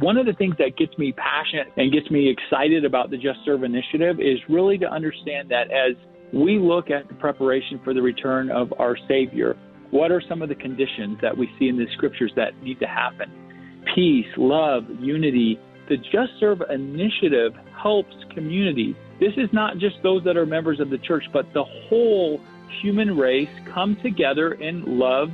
one of the things that gets me passionate and gets me excited about the Just Serve initiative is really to understand that as we look at the preparation for the return of our Savior, what are some of the conditions that we see in the scriptures that need to happen? Peace, love, unity. The Just Serve initiative helps communities. This is not just those that are members of the church, but the whole human race come together in love,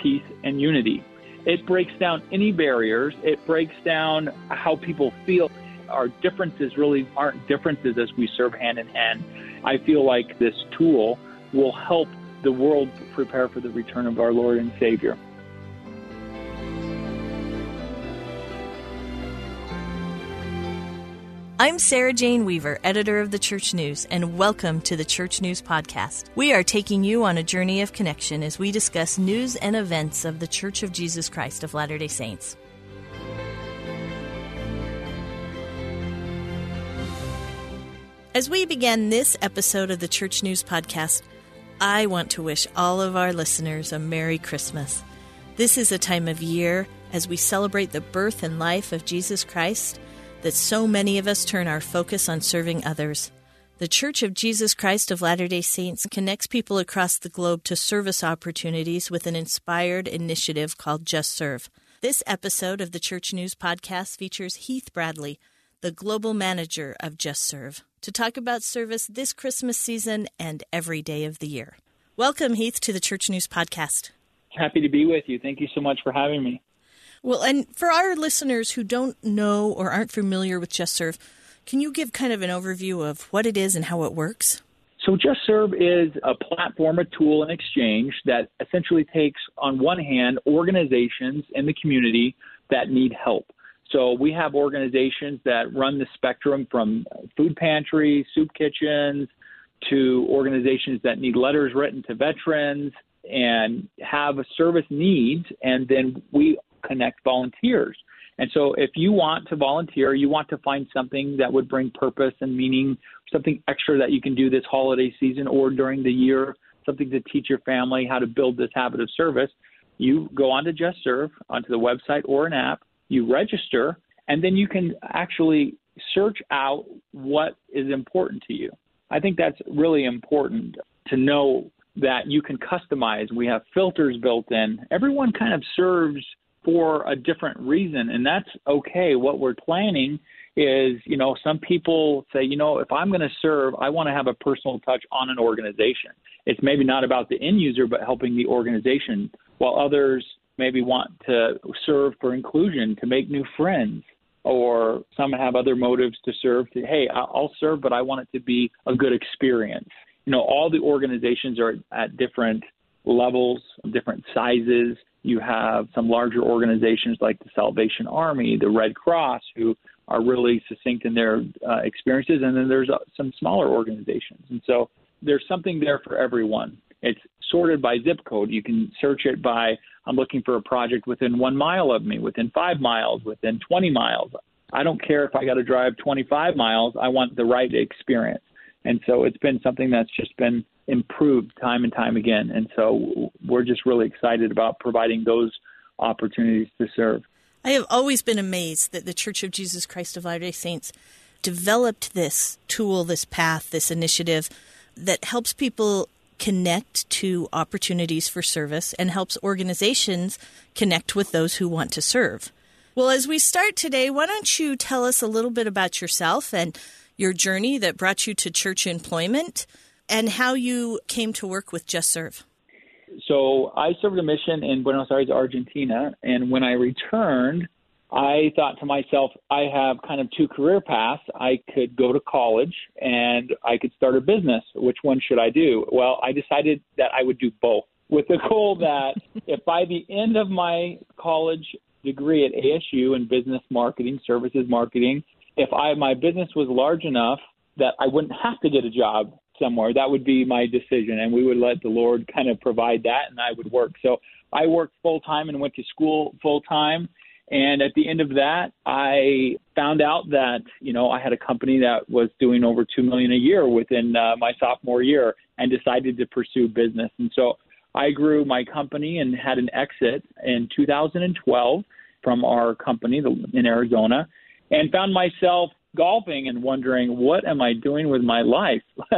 peace, and unity. It breaks down any barriers. It breaks down how people feel. Our differences really aren't differences as we serve hand in hand. I feel like this tool will help the world prepare for the return of our Lord and Savior. I'm Sarah Jane Weaver, editor of the Church News, and welcome to the Church News Podcast. We are taking you on a journey of connection as we discuss news and events of the Church of Jesus Christ of Latter day Saints. As we begin this episode of the Church News Podcast, I want to wish all of our listeners a Merry Christmas. This is a time of year as we celebrate the birth and life of Jesus Christ that so many of us turn our focus on serving others. The Church of Jesus Christ of Latter day Saints connects people across the globe to service opportunities with an inspired initiative called Just Serve. This episode of the Church News Podcast features Heath Bradley, the global manager of Just Serve, to talk about service this Christmas season and every day of the year. Welcome, Heath, to the Church News Podcast. Happy to be with you. Thank you so much for having me. Well, and for our listeners who don't know or aren't familiar with Just Serve, can you give kind of an overview of what it is and how it works? So, Just Serve is a platform, a tool, an exchange that essentially takes, on one hand, organizations in the community that need help. So, we have organizations that run the spectrum from food pantries, soup kitchens, to organizations that need letters written to veterans and have service needs. And then we connect volunteers. And so if you want to volunteer, you want to find something that would bring purpose and meaning, something extra that you can do this holiday season or during the year, something to teach your family how to build this habit of service, you go on to Just Serve, onto the website or an app, you register, and then you can actually search out what is important to you. I think that's really important to know that you can customize. We have filters built in. Everyone kind of serves for a different reason, and that's okay. What we're planning is, you know, some people say, you know, if I'm going to serve, I want to have a personal touch on an organization. It's maybe not about the end user, but helping the organization, while others maybe want to serve for inclusion, to make new friends, or some have other motives to serve. To hey, I'll serve, but I want it to be a good experience. You know, all the organizations are at different levels, different sizes. You have some larger organizations like the Salvation Army, the Red Cross, who are really succinct in their uh, experiences, and then there's uh, some smaller organizations. And so there's something there for everyone. It's sorted by zip code. You can search it by I'm looking for a project within one mile of me, within five miles, within 20 miles. I don't care if I got to drive 25 miles. I want the right experience. And so it's been something that's just been improved time and time again. And so we're just really excited about providing those opportunities to serve. I have always been amazed that the Church of Jesus Christ of Latter day Saints developed this tool, this path, this initiative that helps people connect to opportunities for service and helps organizations connect with those who want to serve. Well, as we start today, why don't you tell us a little bit about yourself and your journey that brought you to church employment and how you came to work with Just Serve. So I served a mission in Buenos Aires, Argentina, and when I returned, I thought to myself, I have kind of two career paths. I could go to college and I could start a business. Which one should I do? Well, I decided that I would do both with the goal that if by the end of my college degree at ASU in business marketing, services marketing, if I my business was large enough that I wouldn't have to get a job somewhere. That would be my decision, and we would let the Lord kind of provide that, and I would work. So I worked full time and went to school full time. And at the end of that, I found out that you know I had a company that was doing over two million a year within uh, my sophomore year, and decided to pursue business. And so I grew my company and had an exit in 2012 from our company in Arizona and found myself golfing and wondering what am I doing with my life.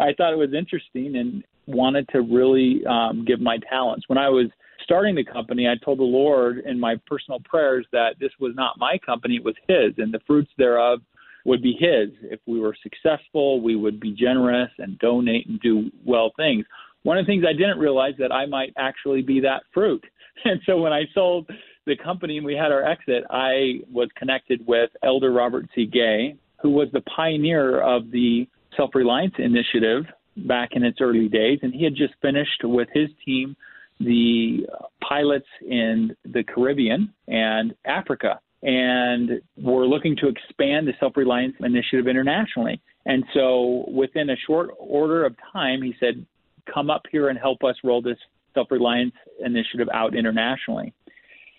I thought it was interesting and wanted to really um, give my talents. When I was starting the company, I told the Lord in my personal prayers that this was not my company, it was His, and the fruits thereof would be His. If we were successful, we would be generous and donate and do well things. One of the things I didn't realize that I might actually be that fruit. And so when I sold the company and we had our exit, I was connected with Elder Robert C. Gay, who was the pioneer of the Self Reliance Initiative back in its early days. And he had just finished with his team the pilots in the Caribbean and Africa. And we're looking to expand the Self Reliance Initiative internationally. And so within a short order of time, he said, Come up here and help us roll this Self Reliance Initiative out internationally.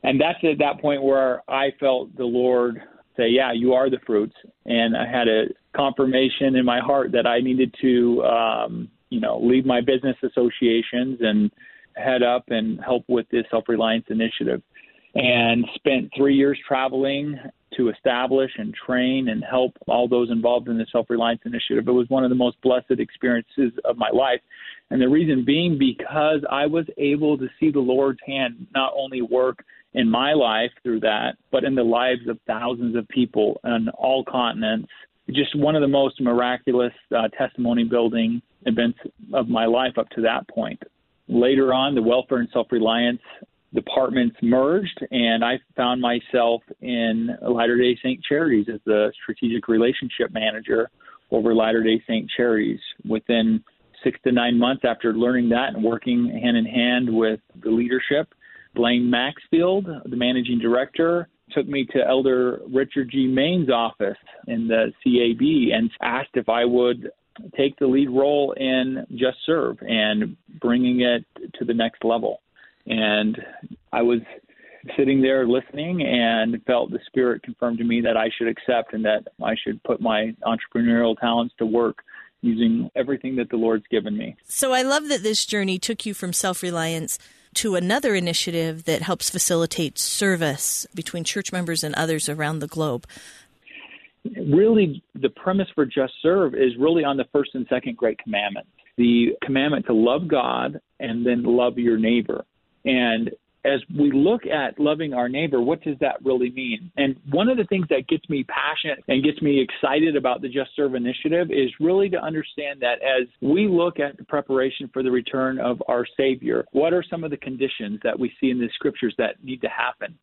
And that's at that point where I felt the Lord say, Yeah, you are the fruits. And I had a confirmation in my heart that I needed to, um, you know, leave my business associations and head up and help with this self reliance initiative. And spent three years traveling to establish and train and help all those involved in the self reliance initiative. It was one of the most blessed experiences of my life. And the reason being because I was able to see the Lord's hand not only work in my life through that, but in the lives of thousands of people on all continents. Just one of the most miraculous uh, testimony building events of my life up to that point. Later on, the welfare and self reliance departments merged, and I found myself in Latter day Saint Charities as the strategic relationship manager over Latter day Saint Charities. Within six to nine months after learning that and working hand in hand with the leadership, Blaine Maxfield, the managing director, took me to Elder Richard J. Maynes' office in the CAB and asked if I would take the lead role in Just Serve and bringing it to the next level. And I was sitting there listening and felt the Spirit confirm to me that I should accept and that I should put my entrepreneurial talents to work using everything that the Lord's given me. So I love that this journey took you from self reliance to another initiative that helps facilitate service between church members and others around the globe. Really, the premise for Just Serve is really on the first and second great commandments the commandment to love God and then love your neighbor. And as we look at loving our neighbor, what does that really mean? And one of the things that gets me passionate and gets me excited about the Just Serve initiative is really to understand that as we look at the preparation for the return of our Savior, what are some of the conditions that we see in the scriptures that need to happen?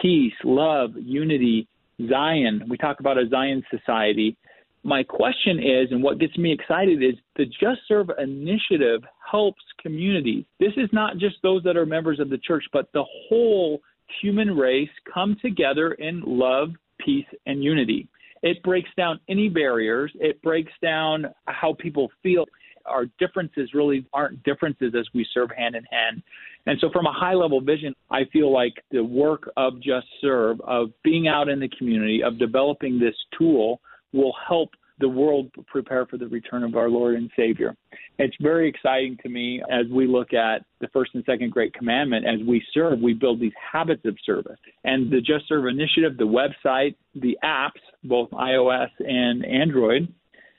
Peace, love, unity, Zion. We talk about a Zion society my question is, and what gets me excited is the Just Serve initiative helps communities. This is not just those that are members of the church, but the whole human race come together in love, peace, and unity. It breaks down any barriers, it breaks down how people feel. Our differences really aren't differences as we serve hand in hand. And so, from a high level vision, I feel like the work of Just Serve, of being out in the community, of developing this tool will help the world prepare for the return of our Lord and Savior. It's very exciting to me as we look at the first and second great commandment. As we serve, we build these habits of service. And the Just Serve initiative, the website, the apps, both iOS and Android,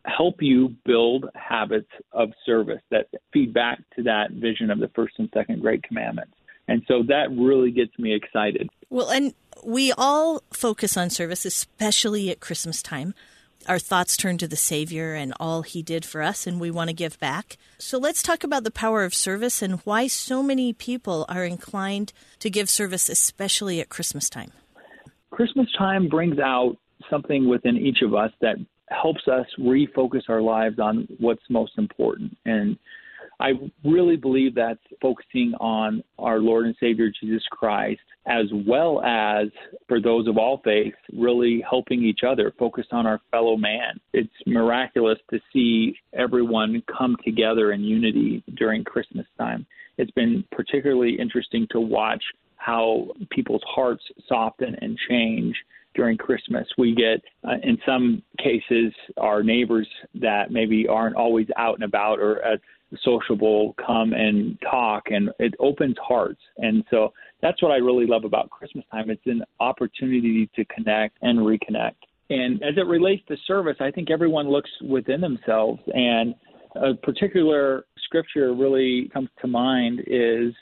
help you build habits of service that feed back to that vision of the first and second great commandments. And so that really gets me excited. Well, and we all focus on service, especially at Christmas time. Our thoughts turn to the Savior and all He did for us, and we want to give back. So let's talk about the power of service and why so many people are inclined to give service, especially at Christmas time. Christmas time brings out something within each of us that helps us refocus our lives on what's most important. And I really believe that's focusing on our Lord and Savior Jesus Christ, as well as for those of all faiths, really helping each other, focused on our fellow man. It's miraculous to see everyone come together in unity during Christmas time. It's been particularly interesting to watch how people's hearts soften and change during Christmas. We get, uh, in some cases, our neighbors that maybe aren't always out and about or at sociable come and talk, and it opens hearts. And so that's what I really love about Christmas time. It's an opportunity to connect and reconnect. And as it relates to service, I think everyone looks within themselves. And a particular scripture really comes to mind is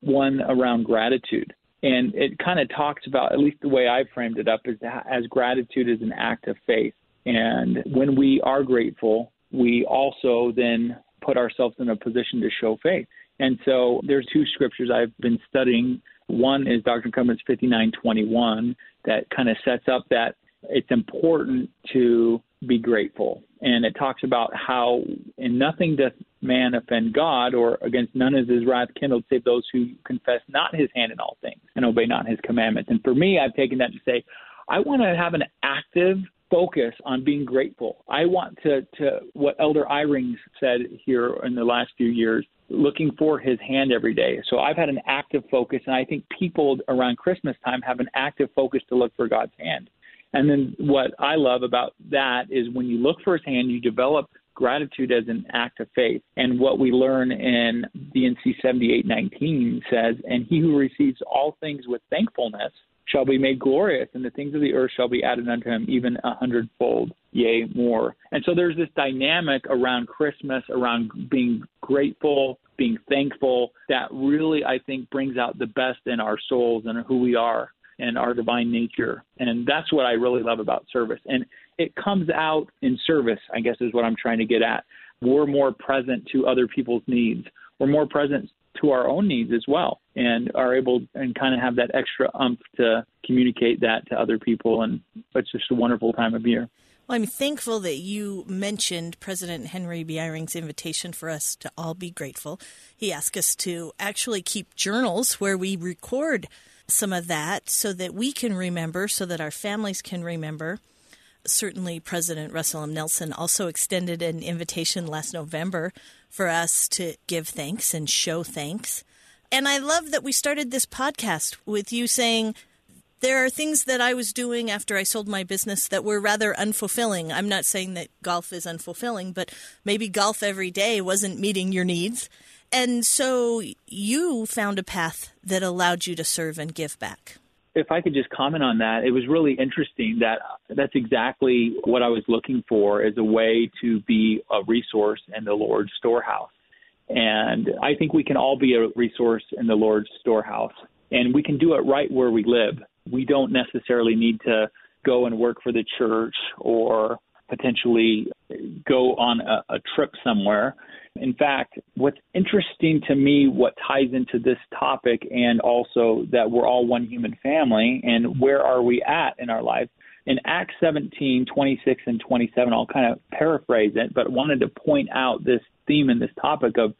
one around gratitude. And it kind of talks about, at least the way I framed it up, is that as gratitude is an act of faith. And when we are grateful, we also then put ourselves in a position to show faith. And so there's two scriptures I've been studying. One is and Covenants 59:21 that kind of sets up that it's important to be grateful. And it talks about how in nothing doth man offend God, or against none is his wrath kindled, save those who confess not his hand in all things and obey not his commandments. And for me, I've taken that to say, I want to have an active focus on being grateful. I want to, to what Elder Eyring said here in the last few years, looking for his hand every day. So I've had an active focus, and I think people around Christmas time have an active focus to look for God's hand. And then what I love about that is when you look for his hand, you develop gratitude as an act of faith. And what we learn in D&C 7819 says, And he who receives all things with thankfulness shall be made glorious, and the things of the earth shall be added unto him even a hundredfold, yea, more. And so there's this dynamic around Christmas, around being grateful, being thankful, that really, I think, brings out the best in our souls and who we are and our divine nature. And that's what I really love about service. And it comes out in service, I guess, is what I'm trying to get at. We're more present to other people's needs. We're more present to our own needs as well and are able and kind of have that extra umph to communicate that to other people and it's just a wonderful time of year. Well, I'm thankful that you mentioned President Henry B. Eyring's invitation for us to all be grateful. He asked us to actually keep journals where we record some of that so that we can remember, so that our families can remember. Certainly, President Russell M. Nelson also extended an invitation last November for us to give thanks and show thanks. And I love that we started this podcast with you saying, there are things that I was doing after I sold my business that were rather unfulfilling. I'm not saying that golf is unfulfilling, but maybe golf every day wasn't meeting your needs. And so you found a path that allowed you to serve and give back. If I could just comment on that, it was really interesting that that's exactly what I was looking for as a way to be a resource in the Lord's storehouse. And I think we can all be a resource in the Lord's storehouse. And we can do it right where we live. We don't necessarily need to go and work for the church or potentially go on a, a trip somewhere. In fact, what's interesting to me, what ties into this topic, and also that we're all one human family, and where are we at in our lives? In Acts 17, 26 and 27, I'll kind of paraphrase it, but wanted to point out this theme and this topic of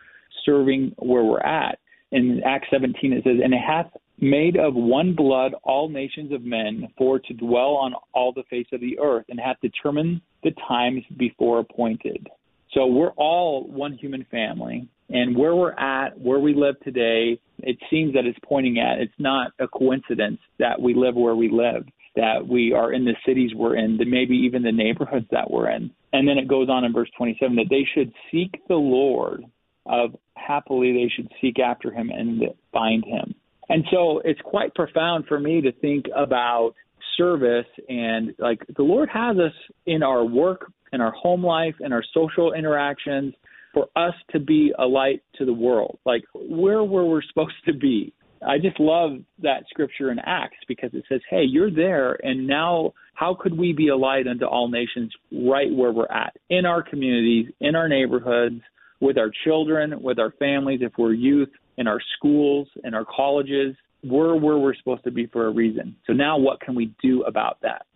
serving where we're at. In Acts 17, it says, And it hath made of one blood all nations of men for to dwell on all the face of the earth, and hath determined the times before appointed. So we're all one human family. And where we're at, where we live today, it seems that it's pointing at it's not a coincidence that we live where we live, that we are in the cities we're in, that maybe even the neighborhoods that we're in. And then it goes on in verse 27 that they should seek the Lord of happily they should seek after him and find him. And so it's quite profound for me to think about service and like the Lord has us in our work, in our home life, in our social interactions for us to be a light to the world. Like where where we're supposed to be? I just love that scripture in Acts because it says, "Hey, you're there, and now how could we be a light unto all nations right where we're at in our communities, in our neighborhoods, with our children, with our families, if we're youth, in our schools, in our colleges, we're where we're supposed to be for a reason. So now what can we do about that?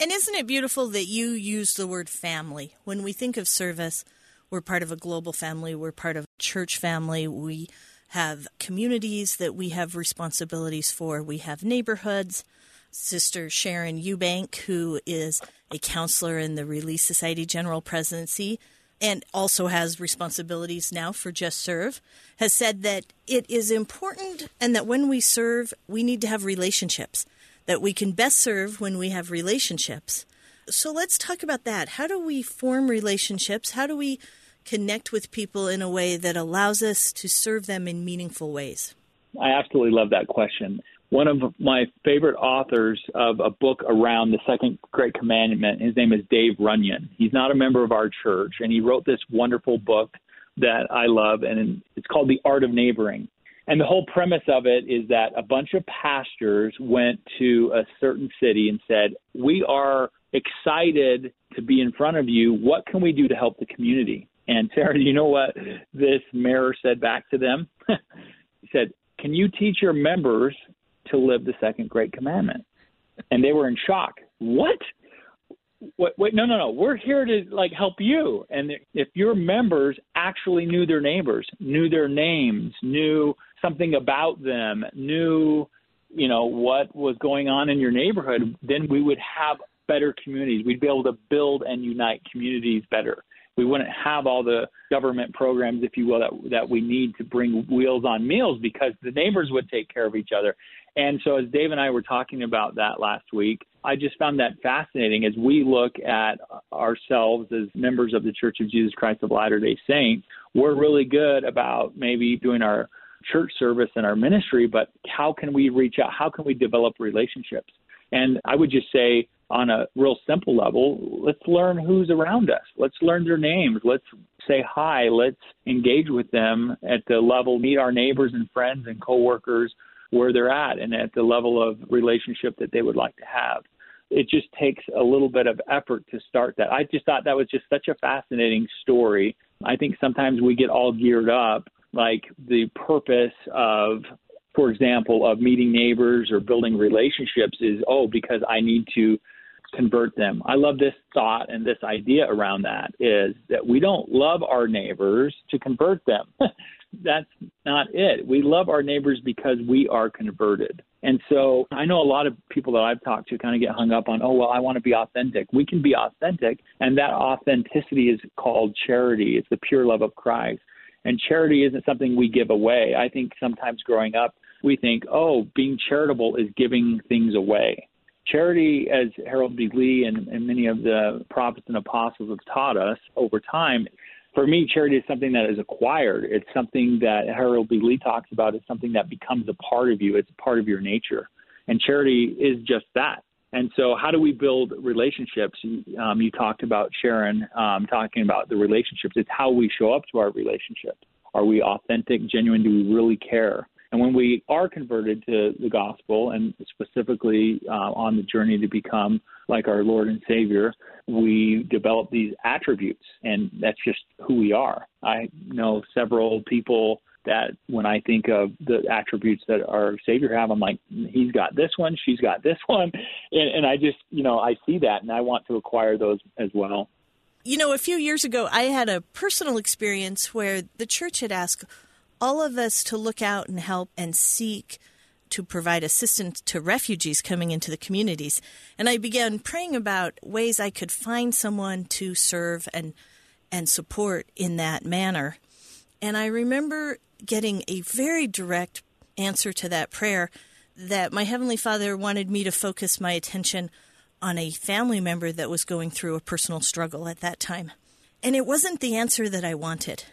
And isn't it beautiful that you use the word family? When we think of service, we're part of a global family, we're part of a church family, we have communities that we have responsibilities for, we have neighborhoods. Sister Sharon Eubank, who is a counselor in the Relief Society General Presidency, and also has responsibilities now for Just Serve, has said that it is important and that when we serve, we need to have relationships. that we can best serve when we have relationships. So let's talk about that. How do we form relationships? How do we connect with people in a way that allows us to serve them in meaningful ways? I absolutely love that question. One of my favorite authors of a book around the second great commandment, his name is Dave Runyon. He's not a member of our church, and he wrote this wonderful book that I love, and it's called The Art of Neighboring. And the whole premise of it is that a bunch of pastors went to a certain city and said, We are excited to be in front of you. What can we do to help the community? And Sarah, you know what this mayor said back to them? he said, Can you teach your members to live the second great commandment? And they were in shock. What? Wait, wait, no, no, no. We're here to like help you. And if your members actually knew their neighbors, knew their names, knew something about them, knew, you know, what was going on in your neighborhood, then we would have better communities. We'd be able to build and unite communities better. We wouldn't have all the government programs, if you will, that that we need to bring wheels on meals because the neighbors would take care of each other. And so, as Dave and I were talking about that last week, I just found that fascinating as we look at ourselves as members of the Church of Jesus Christ of Latter day Saints. We're really good about maybe doing our church service and our ministry, but how can we reach out? How can we develop relationships? And I would just say, on a real simple level, let's learn who's around us. Let's learn their names. Let's say hi. Let's engage with them at the level, meet our neighbors and friends and coworkers where they're at and at the level of relationship that they would like to have. It just takes a little bit of effort to start that. I just thought that was just such a fascinating story. I think sometimes we get all geared up like the purpose of for example, of meeting neighbors or building relationships is, oh, because I need to convert them. I love this thought and this idea around that is that we don't love our neighbors to convert them. That's not it. We love our neighbors because we are converted. And so I know a lot of people that I've talked to kind of get hung up on, oh, well, I want to be authentic. We can be authentic, and that authenticity is called charity. It's the pure love of Christ. And charity isn't something we give away. I think sometimes growing up, we think, oh, being charitable is giving things away. Charity, as Harold B. Lee and, and many of the prophets and apostles have taught us over time, for me, charity is something that is acquired. It's something that Harold B. Lee talks about. It's something that becomes a part of you. It's a part of your nature. And charity is just that. And so, how do we build relationships? Um, you talked about Sharon um, talking about the relationships. It's how we show up to our relationships. Are we authentic, genuine? Do we really care? And when we are converted to the gospel, and specifically uh, on the journey to become like our Lord and Savior, we develop these attributes, and that's just who we are. I know several people that when I think of the attributes that our Savior have, I'm like, he's got this one, she's got this one, and, and I just, you know, I see that, and I want to acquire those as well. You know, a few years ago, I had a personal experience where the church had asked all of us to look out and help and seek to provide assistance to refugees coming into the communities. And I began praying about ways I could find someone to serve and and support in that manner. And I remember getting a very direct answer to that prayer that my heavenly Father wanted me to focus my attention on a family member that was going through a personal struggle at that time. And it wasn't the answer that I wanted.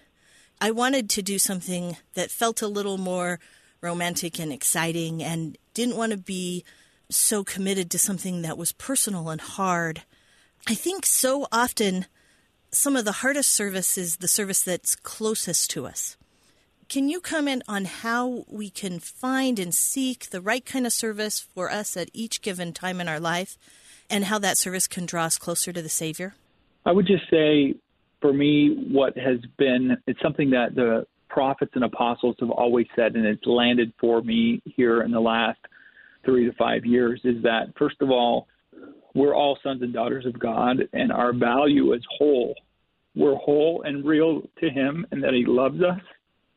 I wanted to do something that felt a little more romantic and exciting and didn't want to be so committed to something that was personal and hard. I think so often some of the hardest service is the service that's closest to us. Can you comment on how we can find and seek the right kind of service for us at each given time in our life and how that service can draw us closer to the Savior? I would just say for me, what has been, it's something that the prophets and apostles have always said, and it's landed for me here in the last three to five years, is that, first of all, we're all sons and daughters of God, and our value is whole. We're whole and real to Him, and that He loves us,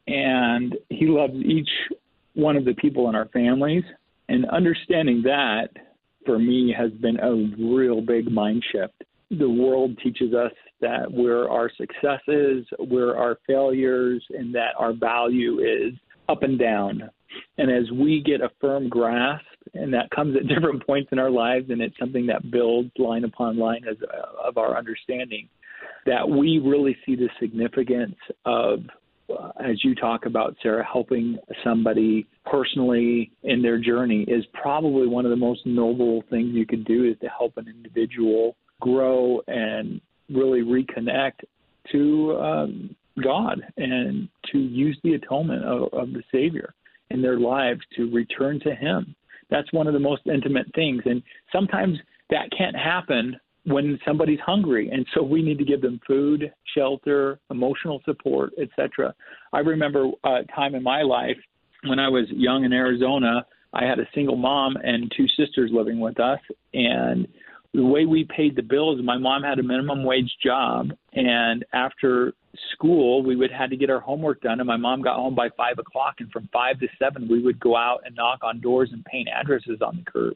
and He loves each one of the people in our families. And understanding that, for me, has been a real big mind shift. The world teaches us that we're our successes, we're our failures, and that our value is up and down. And as we get a firm grasp and that comes at different points in our lives, and it's something that builds line upon line as, uh, of our understanding. That we really see the significance of, uh, as you talk about, Sarah, helping somebody personally in their journey is probably one of the most noble things you could do is to help an individual grow and really reconnect to um, God and to use the atonement of, of the Savior in their lives to return to Him. That's one of the most intimate things. And sometimes that can't happen when somebody's hungry and so we need to give them food shelter emotional support etc i remember a time in my life when i was young in arizona i had a single mom and two sisters living with us and the way we paid the bills, my mom had a minimum wage job, and after school, we would had to get our homework done. And my mom got home by five o'clock, and from five to seven, we would go out and knock on doors and paint addresses on the curb.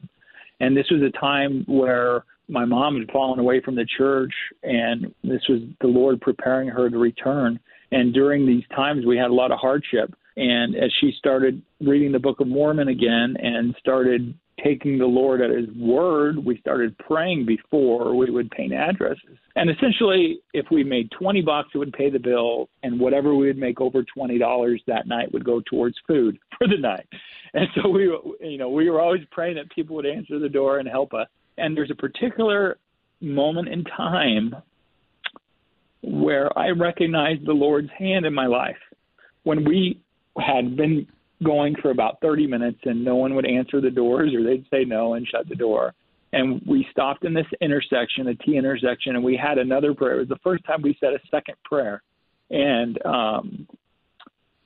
And this was a time where my mom had fallen away from the church, and this was the Lord preparing her to return. And during these times, we had a lot of hardship. And as she started reading the Book of Mormon again and started taking the Lord at His word, we started praying before we would paint addresses. And essentially, if we made 20 bucks, it would pay the bill, and whatever we would make over $20 that night would go towards food for the night. And so we, you know, we were always praying that people would answer the door and help us. And there's a particular moment in time where I recognized the Lord's hand in my life when we had been going for about 30 minutes and no one would answer the doors or they'd say no and shut the door. And we stopped in this intersection, a T intersection, and we had another prayer. It was the first time we said a second prayer. And um,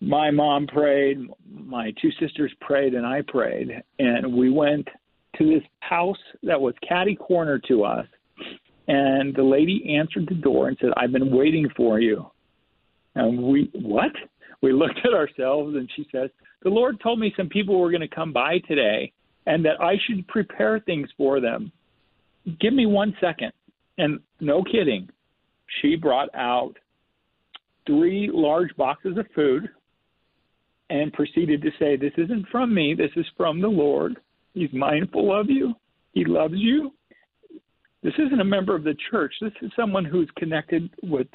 my mom prayed, my two sisters prayed, and I prayed. And we went to this house that was catty corner to us. And the lady answered the door and said, I've been waiting for you. And we, what? We looked at ourselves and she says, the Lord told me some people were going to come by today and that I should prepare things for them. Give me one second. And no kidding, she brought out three large boxes of food and proceeded to say, This isn't from me, this is from the Lord. He's mindful of you, He loves you. This isn't a member of the church, this is someone who's connected with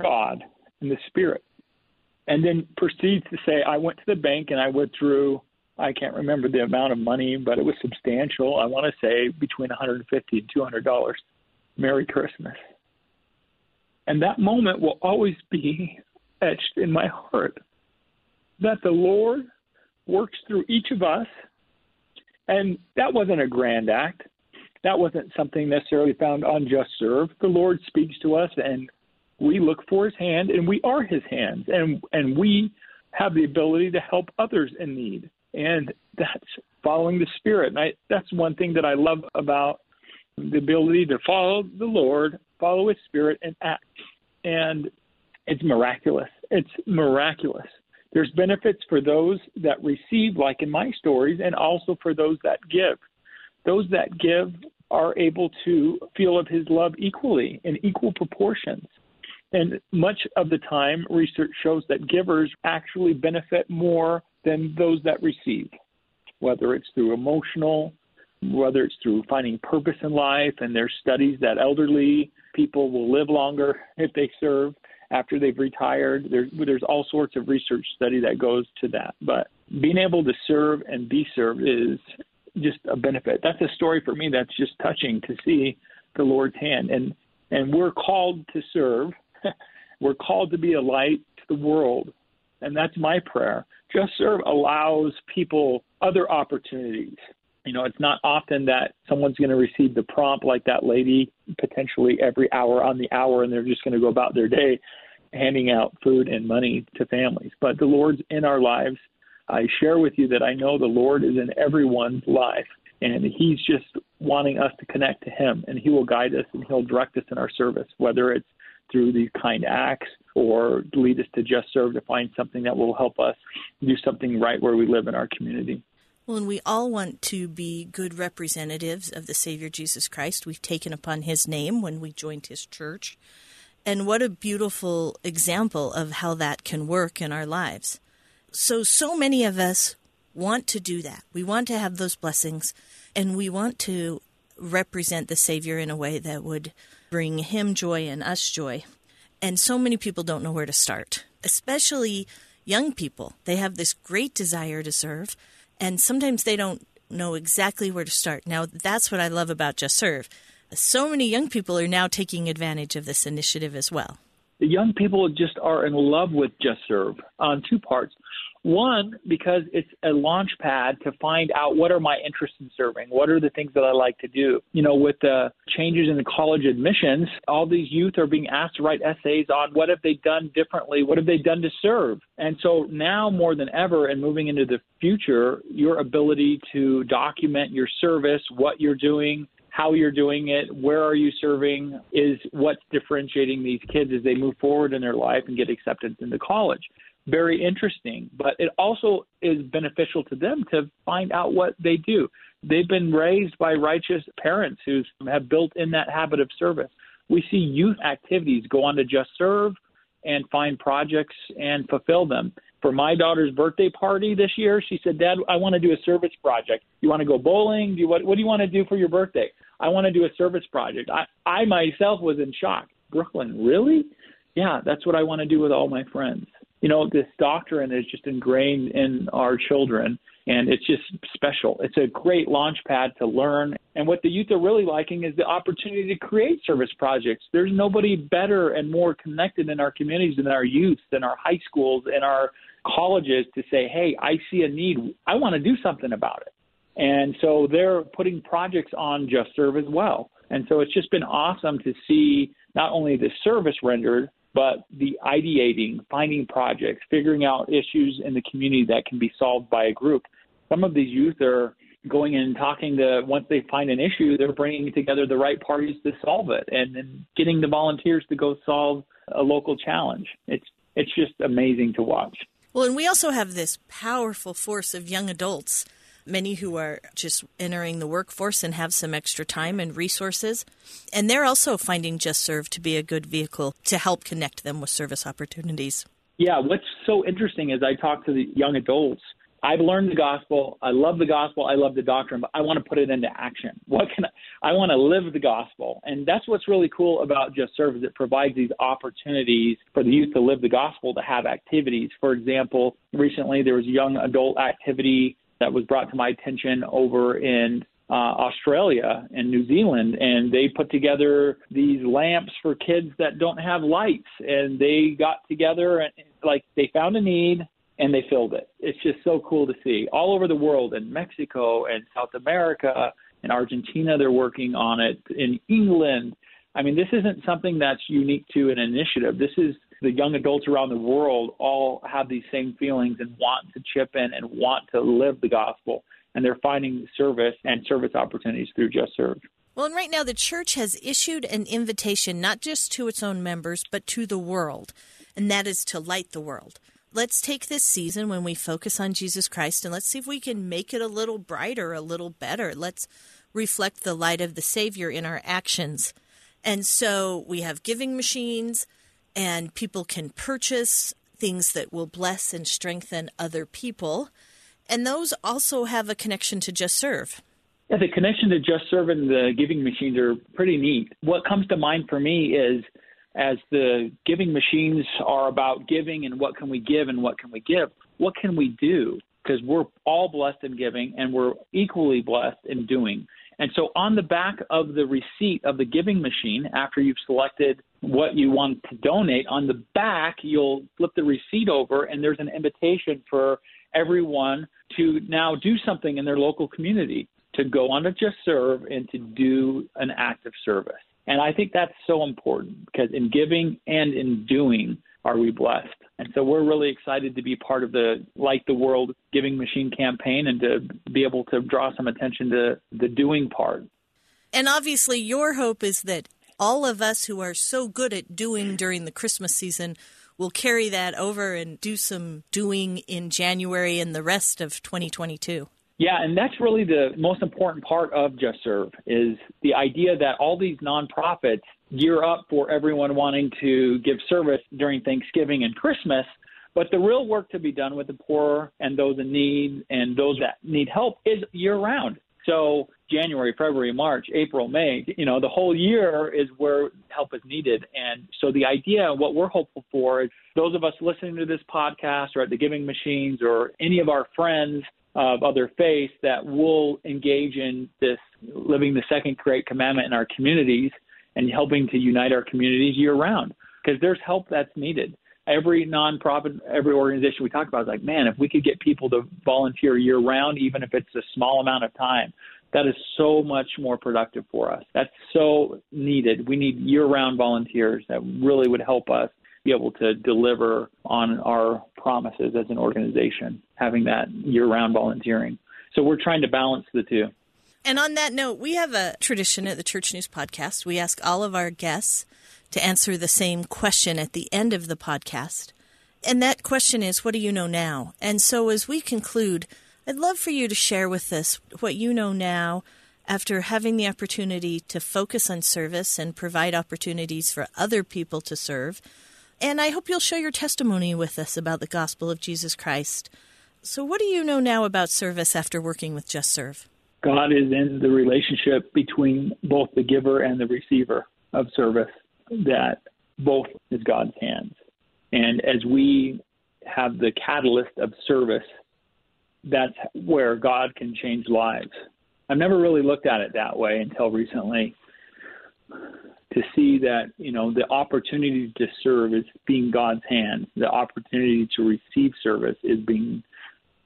God and the Spirit and then proceeds to say, I went to the bank and I withdrew. I can't remember the amount of money, but it was substantial. I want to say between 150 and 200 dollars. Merry Christmas. And that moment will always be etched in my heart that the Lord works through each of us. And that wasn't a grand act. That wasn't something necessarily found on Just Serve. The Lord speaks to us and we look for his hand and we are his hands and and we have the ability to help others in need. And that's following the spirit. And I, that's one thing that i love about the ability to follow the lord follow his spirit and act. And it's miraculous. It's miraculous. There's benefits for those that receive like in my stories and also for those that give. Those that give are able to feel of his love equally in equal proportions and much of the time, research shows that givers actually benefit more than those that receive, whether it's through emotional, whether it's through finding purpose in life. And there's studies that elderly people will live longer if they serve after they've retired. There's, there's all sorts of research study that goes to that. But being able to serve and be served is just a benefit. That's a story for me that's just touching to see the Lord's hand. And and we're called to serve We're called to be a light to the world. And that's my prayer. Just Serve allows people other opportunities. You know, it's not often that someone's going to receive the prompt like that lady potentially every hour on the hour and they're just going to go about their day handing out food and money to families. But the Lord's in our lives. I share with you that I know the Lord is in everyone's life and he's just wanting us to connect to him and he will guide us and he'll direct us in our service whether it's through these kind acts or lead us to just serve to find something that will help us do something right where we live in our community. Well, and we all want to be good representatives of the Savior Jesus Christ. We've taken upon his name when we joined his church. And what a beautiful example of how that can work in our lives. So, so many of us want to do that. We want to have those blessings and we want to represent the Savior in a way that would bring him joy and us joy. And so many people don't know where to start, especially young people. They have this great desire to serve, and sometimes they don't know exactly where to start. Now, that's what I love about Just Serve. So many young people are now taking advantage of this initiative as well. The young people just are in love with Just Serve on two parts. One, because it's a launch pad to find out what are my interests in serving? What are the things that I like to do? You know, with the changes in the college admissions, all these youth are being asked to write essays on what have they done differently? What have they done to serve? And so now more than ever and moving into the future, your ability to document your service, what you're doing, how you're doing it, where are you serving is what's differentiating these kids as they move forward in their life and get acceptance into college very interesting, but it also is beneficial to them to find out what they do. They've been raised by righteous parents who have built in that habit of service. We see youth activities go on to just serve and find projects and fulfill them. For my daughter's birthday party this year, she said, "Dad, I want to do a service project. You want to go bowling? Do you, what, what do you want to do for your birthday? I want to do a service project." I, I myself was in shock. Brooklyn, really? Yeah, that's what I want to do with all my friends you know, this doctrine is just ingrained in our children, and it's just special. It's a great launch pad to learn. And what the youth are really liking is the opportunity to create service projects. There's nobody better and more connected in our communities than our youth, than our high schools, and our colleges to say, hey, I see a need. I want to do something about it. And so they're putting projects on Just Serve as well. And so it's just been awesome to see not only the service rendered, but the ideating, finding projects, figuring out issues in the community that can be solved by a group. Some of these youth are going in and talking to once they find an issue, they're bringing together the right parties to solve it, and then getting the volunteers to go solve a local challenge. It's it's just amazing to watch. Well, and we also have this powerful force of young adults many who are just entering the workforce and have some extra time and resources. And they're also finding Just Serve to be a good vehicle to help connect them with service opportunities. Yeah, what's so interesting is I talk to the young adults. I've learned the gospel. I love the gospel. I love the doctrine, but I want to put it into action. What can I, I want to live the gospel, and that's what's really cool about Just Serve is it provides these opportunities for the youth to live the gospel, to have activities. For example, recently there was a young adult activity that was brought to my attention over in uh, Australia and New Zealand, and they put together these lamps for kids that don't have lights, and they got together and like they found a need and they filled it. It's just so cool to see all over the world in Mexico and South America and Argentina. They're working on it in England. I mean, this isn't something that's unique to an initiative. This is the young adults around the world all have these same feelings and want to chip in and want to live the gospel. And they're finding service and service opportunities through Just Serve. Well, and right now the church has issued an invitation not just to its own members, but to the world, and that is to light the world. Let's take this season when we focus on Jesus Christ and let's see if we can make it a little brighter, a little better. Let's reflect the light of the Savior in our actions. And so we have giving machines, and people can purchase things that will bless and strengthen other people. And those also have a connection to Just Serve. Yeah, the connection to Just Serve and the giving machines are pretty neat. What comes to mind for me is as the giving machines are about giving and what can we give and what can we give, what can we do? Because we're all blessed in giving and we're equally blessed in doing. And so on the back of the receipt of the giving machine, after you've selected what you want to donate, on the back you'll flip the receipt over and there's an invitation for everyone to now do something in their local community, to go on to Just Serve and to do an act of service. And I think that's so important because in giving and in doing are we blessed. And so we're really excited to be part of the Light the World Giving Machine campaign and to be able to draw some attention to the doing part. And obviously, your hope is that all of us who are so good at doing during the Christmas season will carry that over and do some doing in January and the rest of 2022. Yeah, and that's really the most important part of Just Serve is the idea that all these nonprofits gear up for everyone wanting to give service during Thanksgiving and Christmas, But the real work to be done with the poor and those in need and those that need help is year round. So January, February, March, April, May, you know, the whole year is where help is needed. And so the idea, what we're hopeful for is those of us listening to this podcast or at the giving machines or any of our friends of other faiths that will engage in this living the second great commandment in our communities and helping to unite our communities year round because there's help that's needed. Every nonprofit, every organization we talk about is like, man, if we could get people to volunteer year round, even if it's a small amount of time, that is so much more productive for us. That's so needed. We need year round volunteers that really would help us be able to deliver on our promises as an organization, having that year round volunteering. So we're trying to balance the two. And on that note, we have a tradition at the Church News Podcast. We ask all of our guests to answer the same question at the end of the podcast. And that question is, what do you know now? And so as we conclude, I'd love for you to share with us what you know now after having the opportunity to focus on service and provide opportunities for other people to serve and I hope you'll share your testimony with us about the gospel of Jesus Christ. So, what do you know now about service after working with Just Serve? God is in the relationship between both the giver and the receiver of service, that both is God's hands. And as we have the catalyst of service, that's where God can change lives. I've never really looked at it that way until recently to see that you know the opportunity to serve is being God's hands. The opportunity to receive service is being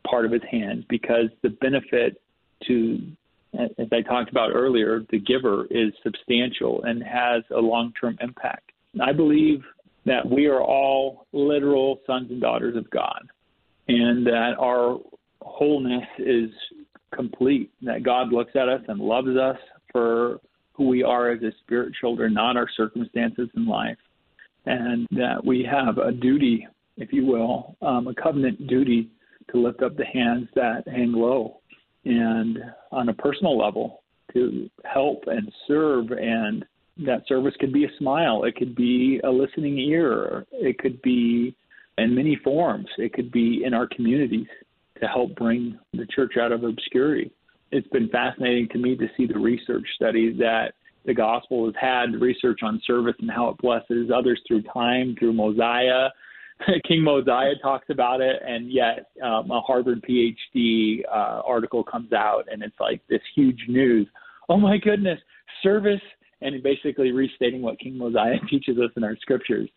part of His hands because the benefit to, as I talked about earlier, the giver is substantial and has a long-term impact. I believe that we are all literal sons and daughters of God, and that our wholeness is complete. That God looks at us and loves us for who we are as a spirit children, not our circumstances in life, and that we have a duty, if you will, um, a covenant duty to lift up the hands that hang low, and on a personal level to help and serve and that service could be a smile it could be a listening ear it could be in many forms it could be in our communities to help bring the church out of obscurity it's been fascinating to me to see the research studies that the gospel has had research on service and how it blesses others through time, through Mosiah. King Mosiah talks about it, and yet um, a Harvard PhD uh, article comes out, and it's like this huge news. Oh my goodness, service, and basically restating what King Mosiah teaches us in our scriptures.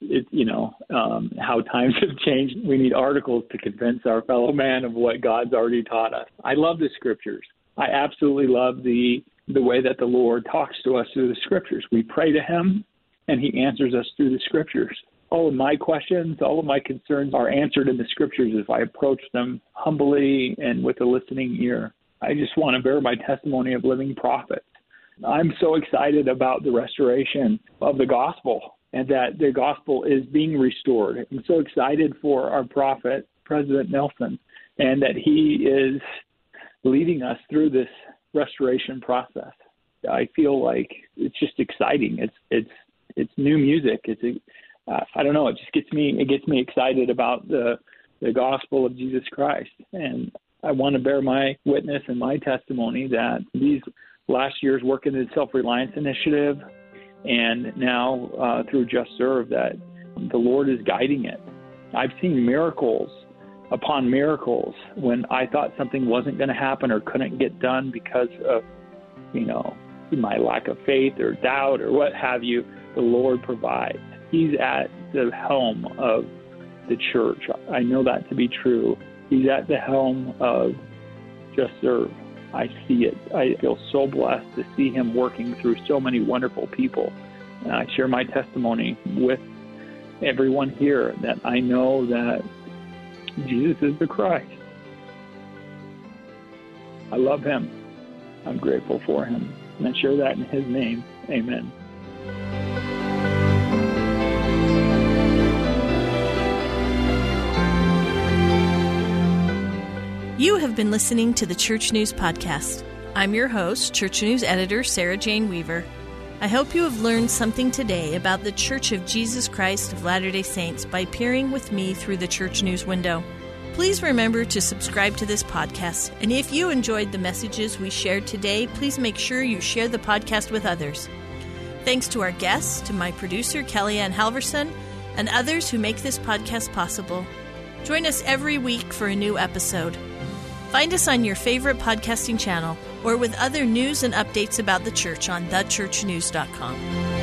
It's you know um, how times have changed. We need articles to convince our fellow man of what God's already taught us. I love the scriptures. I absolutely love the the way that the Lord talks to us through the scriptures. We pray to Him, and He answers us through the scriptures. All of my questions, all of my concerns are answered in the scriptures if I approach them humbly and with a listening ear. I just want to bear my testimony of living prophets. I'm so excited about the restoration of the gospel and that the gospel is being restored. I'm so excited for our prophet, President Nelson, and that he is leading us through this restoration process. I feel like it's just exciting. It's it's it's new music. It's a, I don't know. It just gets me it gets me excited about the the gospel of Jesus Christ, and I want to bear my witness and my testimony that these last year's work in the Self Reliance Initiative, and now uh, through Just Serve, that the Lord is guiding it. I've seen miracles upon miracles when I thought something wasn't going to happen or couldn't get done because of, you know, my lack of faith or doubt or what have you. The Lord provides. He's at the helm of the church. I know that to be true. He's at the helm of Just Serve. I see it. I feel so blessed to see him working through so many wonderful people. And I share my testimony with everyone here that I know that Jesus is the Christ. I love him. I'm grateful for him. And I share that in his name. Amen. You have been listening to the Church News Podcast. I'm your host, Church News editor Sarah Jane Weaver. I hope you have learned something today about the Church of Jesus Christ of Latter day Saints by peering with me through the church news window. Please remember to subscribe to this podcast, and if you enjoyed the messages we shared today, please make sure you share the podcast with others. Thanks to our guests, to my producer, Kellyanne Halverson, and others who make this podcast possible. Join us every week for a new episode. Find us on your favorite podcasting channel or with other news and updates about the church on thechurchnews.com.